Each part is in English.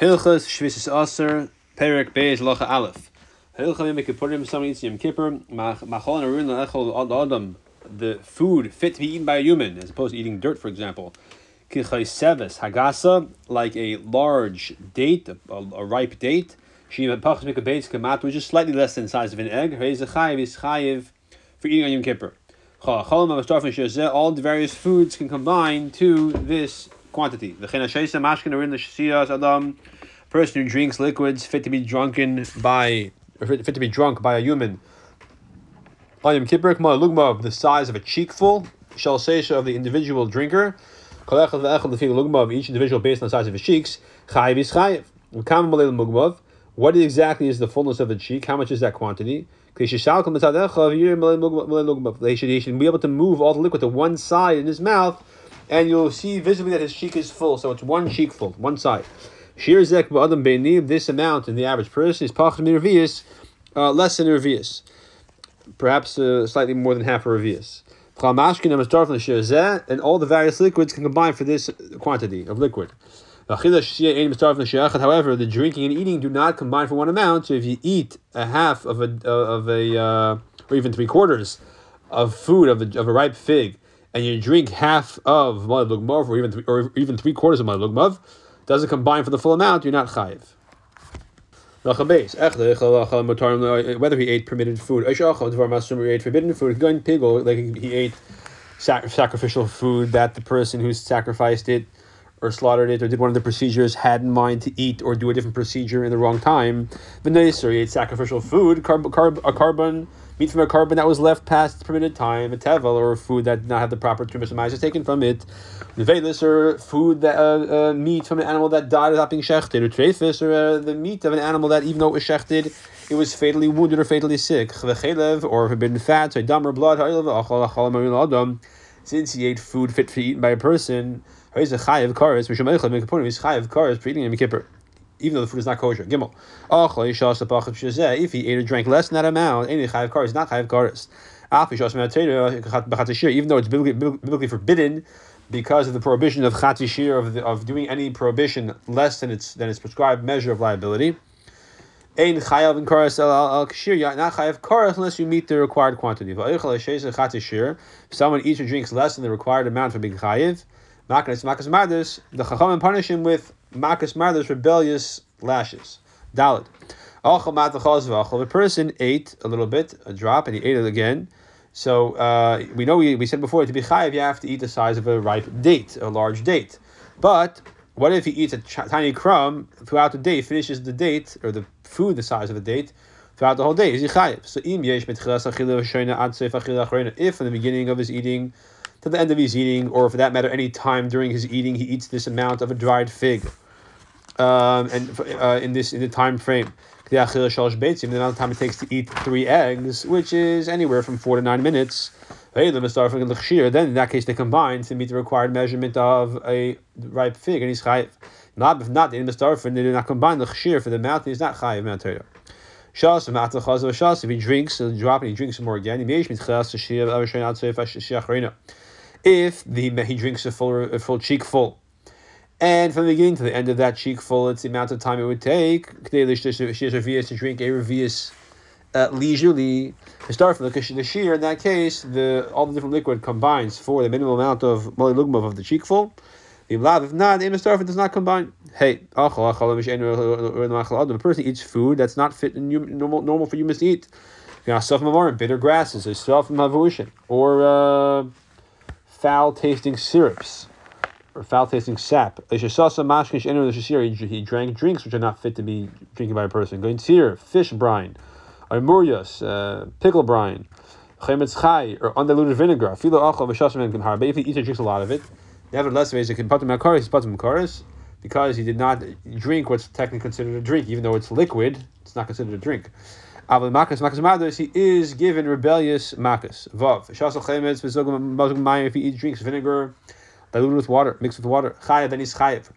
Hilchas Shvisis Aser Perek Beis Locha Aleph. Hilchas Yom Kippurim Somebody eats Yom Kippur Machol Arun Echol Adam. The food fit to be eaten by a human, as opposed to eating dirt, for example. Kichai Seves Hagasa, like a large date, a, a ripe date. Shima Pachas Mikabeis Kamat, which is slightly less than the size of an egg. Reiz Chayiv is Chayiv for eating on Yom Kippur. All the various foods can combine to this quantity. The person who drinks liquids fit to be drunken by, fit to be drunk by a human. Ayam Kippur lugma the size of a cheekful, shall say of the individual drinker. of each individual based on the size of his cheeks. Chayiv is chayiv. What exactly is the fullness of the cheek? How much is that quantity? He should be able to move all the liquid to one side in his mouth, and you'll see visibly that his cheek is full. So it's one cheek full, one side. Shir zek ba'adam beinim, this amount in the average person is pachim revius, uh, less than revius. Perhaps uh, slightly more than half a revius. And all the various liquids can combine for this quantity of liquid. However, the drinking and eating do not combine for one amount. So if you eat a half of a of a uh, or even three quarters of food of a, of a ripe fig, and you drink half of malad or even three, or even three quarters of malad doesn't combine for the full amount. You're not chayiv. Uh, whether he ate permitted food, he ate forbidden food, going pig, or like he ate sacrificial food that the person who sacrificed it or slaughtered it or did one of the procedures had in mind to eat or do a different procedure in the wrong time. Or he ate sacrificial food, carb, carb, a korban, meat from a korban that was left past the permitted time, a tevel, or food that did not have the proper is taken from it. Nevelis, or food that uh, uh, meat from an animal that died without being shechted, or treifis, or uh, the meat of an animal that even though it was shechted, it was fatally wounded or fatally sick. Or forbidden fat, so dumb or blood, since he ate food fit for eaten by a person, He's a chayiv of his chayiv kares for eating Yom Kippur, even though the food is not kosher. Gimel. Eh, if he ate or drank less than that amount, any chayiv kares, not chayiv kares. Even though it's biblically forbidden, because of the prohibition of chatishir of, of doing any prohibition less than its than its prescribed measure of liability. Ein chayav and karas al kashir. Not chayav karas unless you meet the required quantity. If someone eats or drinks less than the required amount for being chayiv, Makas Makas Mardus, the Chachamim punish him with Makas Mardus, rebellious lashes. Dalit. The person ate a little bit, a drop, and he ate it again. So uh, we know we, we said before to be chayiv, you have to eat the size of a ripe date, a large date. But what if he eats a tiny crumb throughout the day, finishes the date or the food the size of a date throughout the whole day? Is he chayiv? So if in the beginning of his eating to the end of his eating, or for that matter, any time during his eating, he eats this amount of a dried fig. Um, and uh, in this in the time frame, the amount of time it takes to eat three eggs, which is anywhere from four to nine minutes. Then in that case they combine to meet the required measurement of a ripe fig, and he's chayiv. Not if not in the they do not combine the chshir for the mouth, he's not chayiv mount Shas Shas if he drinks a drop and he drinks some more again, if the, he drinks a full, a full cheek full. And from the beginning to the end of that cheek full, it's the amount of time it would take to drink a revius uh, leisurely. Start from the, the shear, in that case, the all the different liquid combines for the minimum amount of molilugmav of the cheek full. If not, the starf does not combine. Hey, a person eats food that's not fit and normal normal for humans to eat. Bitter grasses, or uh, foul tasting syrups or foul tasting sap. The he drank drinks which are not fit to be drinking by a person. Going tir, fish brine, or murias, uh, pickle brine, chemetz chai, or undiluted vinegar. But if he eats or drinks a lot of it, nevertheless, he can put him because he did not drink what's technically considered a drink, even though it's liquid, it's not considered a drink. Avle makas makas madus, he is given rebellious makas. Vav. Shasal chemetz if he eats drinks vinegar diluted with water, mixed with water. Chayav then he's chayav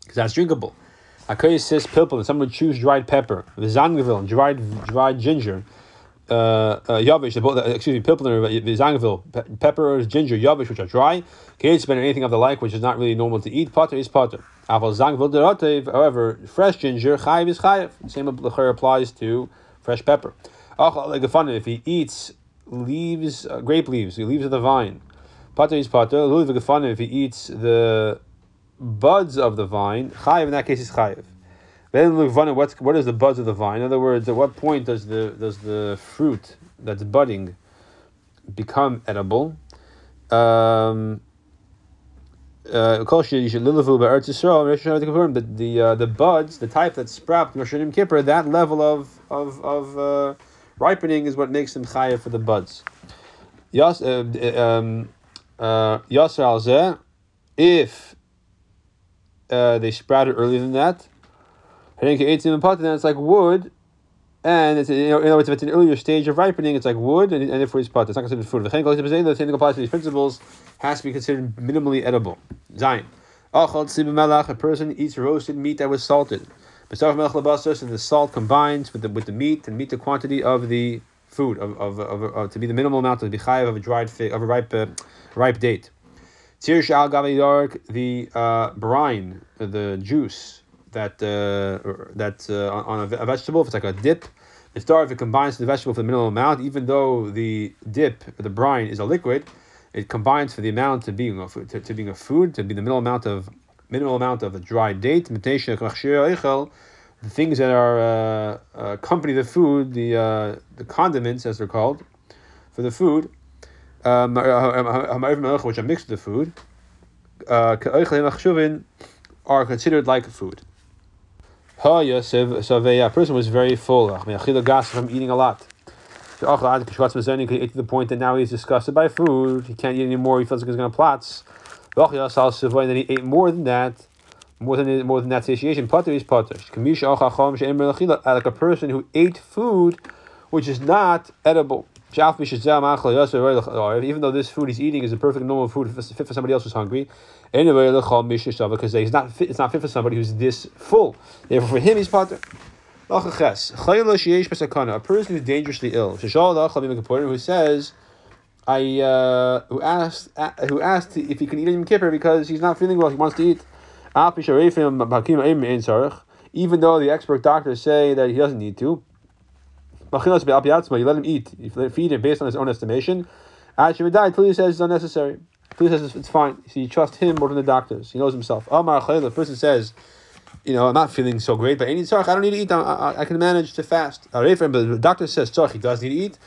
because that's drinkable. Akoy says pilpul. Someone would choose dried pepper, v'zangavil, dried dried ginger. uh, uh, yavish, excuse me, pilpul pipler, zangavil, peppers, ginger, yavish, which are dry. Can't spend anything of the like, which is not really normal to eat. Potter is potter. However, fresh ginger, chayiv is chayiv. Same applies to fresh pepper. If he eats leaves, uh, grape leaves, the leaves of the vine, potter is potter. If he eats the buds of the vine, chayiv in that case is chayiv. Then What what is the buds of the vine? In other words, at what point does the does the fruit that's budding become edible? Um, uh, you should that the uh, the buds, the type that sprout Rosh Kippur, that level of of of uh, ripening is what makes them chayav for the buds. Yas uh, um, uh, if uh, they sprouted earlier than that, then it's like wood, and it's you know, in other words, if it's an earlier stage of ripening, it's like wood, and, and if it's pot, it's not considered food. The thing applies to these principles, has to be considered minimally edible. Zion. A person eats roasted meat that was salted. And the salt combines with the with the meat and meet the quantity of the food of, of, of, of to be the minimal amount of the of a dried fig of a ripe uh, ripe date. Tir shal the uh, brine, the juice that uh, that uh, on a, vegetable, if it's like a dip, the star if it combines to the vegetable for the minimal amount, even though the dip, the brine, is a liquid, it combines for the amount to being a food, to, to being a food, to be the minimal amount of minimal amount of a dried date. The things that are uh, accompany the food, the uh, the condiments as they're called, for the food, which are mixed with food, uh, are considered like food. So a person was very full from eating a lot. To the point that now he's disgusted by food. He can't eat anymore. He feels like he's going to platz. And then he ate more than that. More than more than that satiation. Potter is potter. Like a person who ate food which is not edible. Even though this food he's eating is a perfect normal food fit for somebody else who's hungry, because he's not fit, it's not fit for somebody who's this full. Therefore, for him, he's potter. A person who's dangerously ill, who says, I uh, who asked who asked if he can eat Yom Kippur because he's not feeling well, he wants to eat. Even though the expert doctors say that he doesn't need to, you let him eat. You feed him based on his own estimation. Actually, Until he says it's unnecessary. Until he says it's fine. So you trust him more than the doctors. He knows himself. The person says, you know, I'm not feeling so great, but I don't need to eat. I, I, I can manage to fast. But the doctor says. He does need to eat.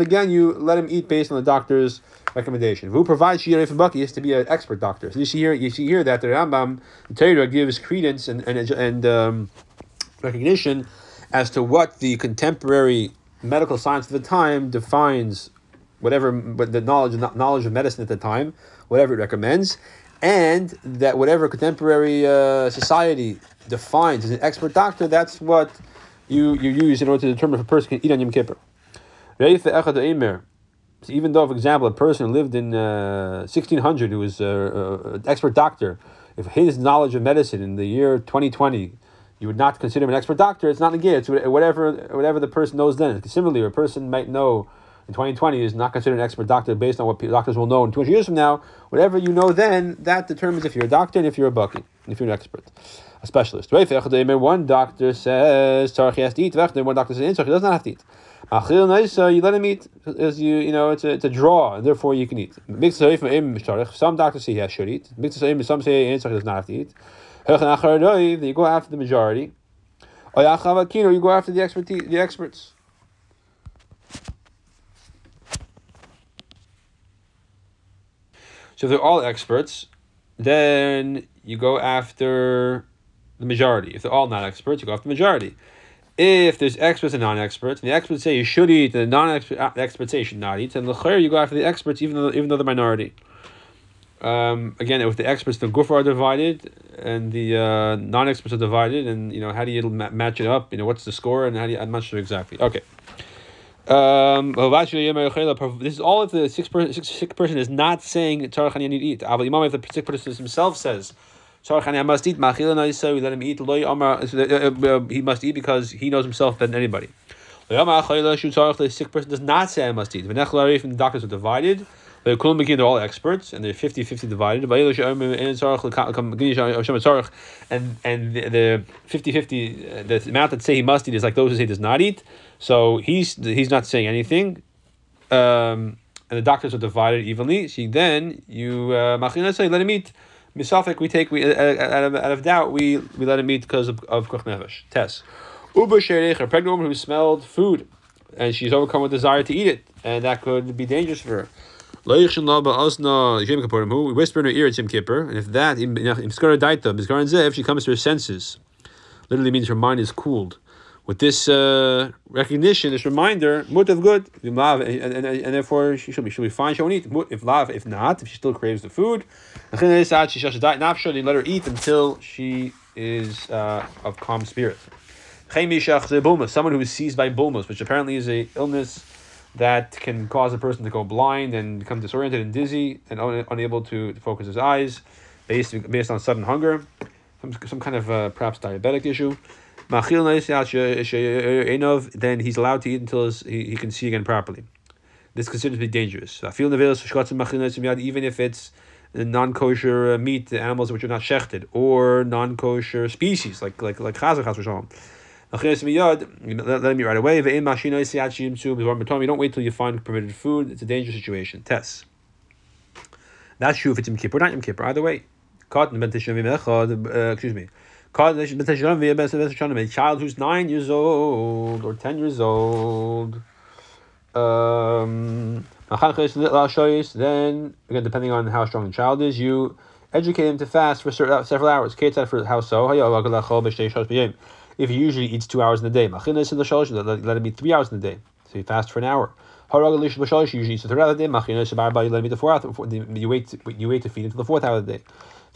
Again, you let him eat based on the doctor's recommendation. Who provides shir baki is to be an expert doctor. So you see here, you see here that the Rambam, the Torah gives credence and and and um, recognition as to what the contemporary medical science of the time defines whatever the knowledge knowledge of medicine at the time, whatever it recommends, and that whatever contemporary uh, society defines as an expert doctor, that's what you, you use in order to determine if a person can eat on Yom Kippur. So even though, for example, a person lived in uh, 1600 who was an uh, uh, expert doctor, if his knowledge of medicine in the year 2020 you would not consider him an expert doctor, it's not negated. It's whatever whatever the person knows then. Similarly, a person might know in 2020 is not considered an expert doctor based on what doctors will know in 200 years from now. Whatever you know then, that determines if you're a doctor and if you're a bucky, if you're an expert, a specialist. One doctor says Tarchi has to eat. One doctor says he doesn't have to eat. You let him eat, as you you know, it's a, it's a draw, and therefore you can eat. Some doctors say he has should eat. Some say he does not have to eat. You go after the majority. Or you go after the expertise, the experts. So if they're all experts, then you go after the majority. If they're all not experts, you go after the majority. If there's experts and non-experts, and the experts say you should eat, and the non-experts uh, say you should not eat, then the you go after the experts, even though even though the minority. Um, again, with the experts, the gufar are divided, and the uh, non-experts are divided, and you know how do you ma- match it up? You know what's the score, and how do you, I'm not sure exactly. Okay. Um, this is all if the sick person, sick, sick person is not saying Tarachani I need to eat. If the sick person himself says Tarachani I must eat, let him eat. Uh, uh, he must eat because he knows himself better than anybody. The sick person does not say I must eat. The doctors are divided, they're all experts and they're 50-50 divided. And and the 50-50 the amount that say he must eat is like those who say does not eat. So he's he's not saying anything. Um, and the doctors are divided evenly. See, then you uh, let him eat. Misafik, we take we uh, out of, out of doubt we we let him eat because of of koch nefesh. Test. Uber sherich, a pregnant woman who smelled food, and she's overcome with desire to eat it, and that could be dangerous for her. Who whisper in her ear at Yom Kippur, and if that if she comes to her senses, literally means her mind is cooled. With this uh, recognition, this reminder, mutav good, and, and, and, therefore she should be should be fine. She won't eat. If lav, if not, if she still craves the food, she should let her eat until she is uh, of calm spirit. Someone who is seized by bulmus, which apparently is a illness that can cause a person to go blind and become disoriented and dizzy and un- unable to, focus his eyes, based based on sudden hunger, some, some kind of uh, perhaps diabetic issue. Then he's allowed to eat until his, he, he can see again properly. This is considered to be dangerous. Even if it's non-kosher uh, meat, animals which are not shechted, or non-kosher species like like like chazar let them eat right away. You don't wait till you find permitted food. It's a dangerous situation. Test. That's true if it's Yom Kippur, not Yom Kippur. Either way. Excuse me. A child who's nine years old or ten years old. Um, then again, depending on how strong the child is, you educate him to fast for several hours. For how so? If he usually eats two hours in a day. machinas in the shalosh, Let him eat three hours in a day. So he fasts for an hour. Usually eats the third hour the day. You let him eat the fourth hour. You wait, you wait to feed until the fourth hour of the day.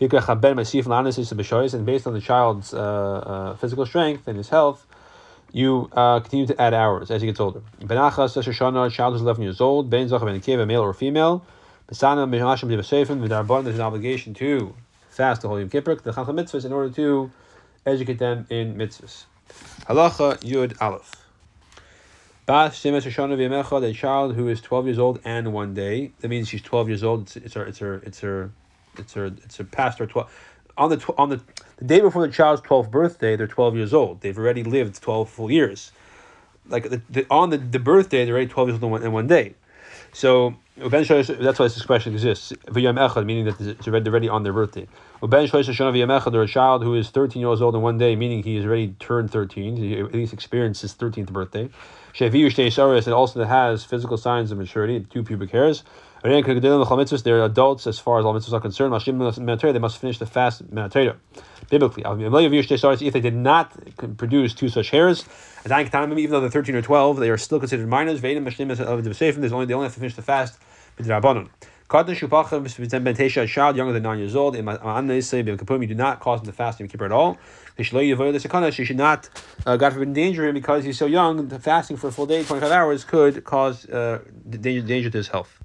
And based on the child's uh, uh, physical strength and his health, you uh, continue to add hours as he gets older. Benachas A child is 11 years old, ben a male or female. There's an obligation to fast the whole Yom Kippur, the Chacham mitzvahs, in order to educate them in mitzvahs. Halacha Yud Aleph. Bas Shemesh Shoshana V'Yemecha, a child who is twelve years old and one day. That means she's twelve years old. It's, it's her. It's her. It's her. It's her. It's her past her twelve. On the tw- on the the day before the child's twelfth birthday, they're twelve years old. They've already lived twelve full years. Like the, the on the, the birthday, they're already twelve years old in one, in one day. So that's why this expression exists. Echad, meaning that it's already, on their birthday. Uben Shloisha or a child who is 13 years old in one day, meaning he has already turned 13, he at least experienced his 13th birthday. Sheviyu Shtei and also that has physical signs of maturity, two pubic hairs. They're adults as far as all mitzvahs are concerned. They must finish the fast biblically. If they did not produce two such hairs, even though they're 13 or 12, they are still considered minors. There's only, they only have to finish the fast. A child younger than nine years old. You do not cause him to fast in Kippur at all. She should not, uh, God forbid, endanger him because he's so young. Fasting for a full day, 25 hours, could cause uh, danger, danger to his health.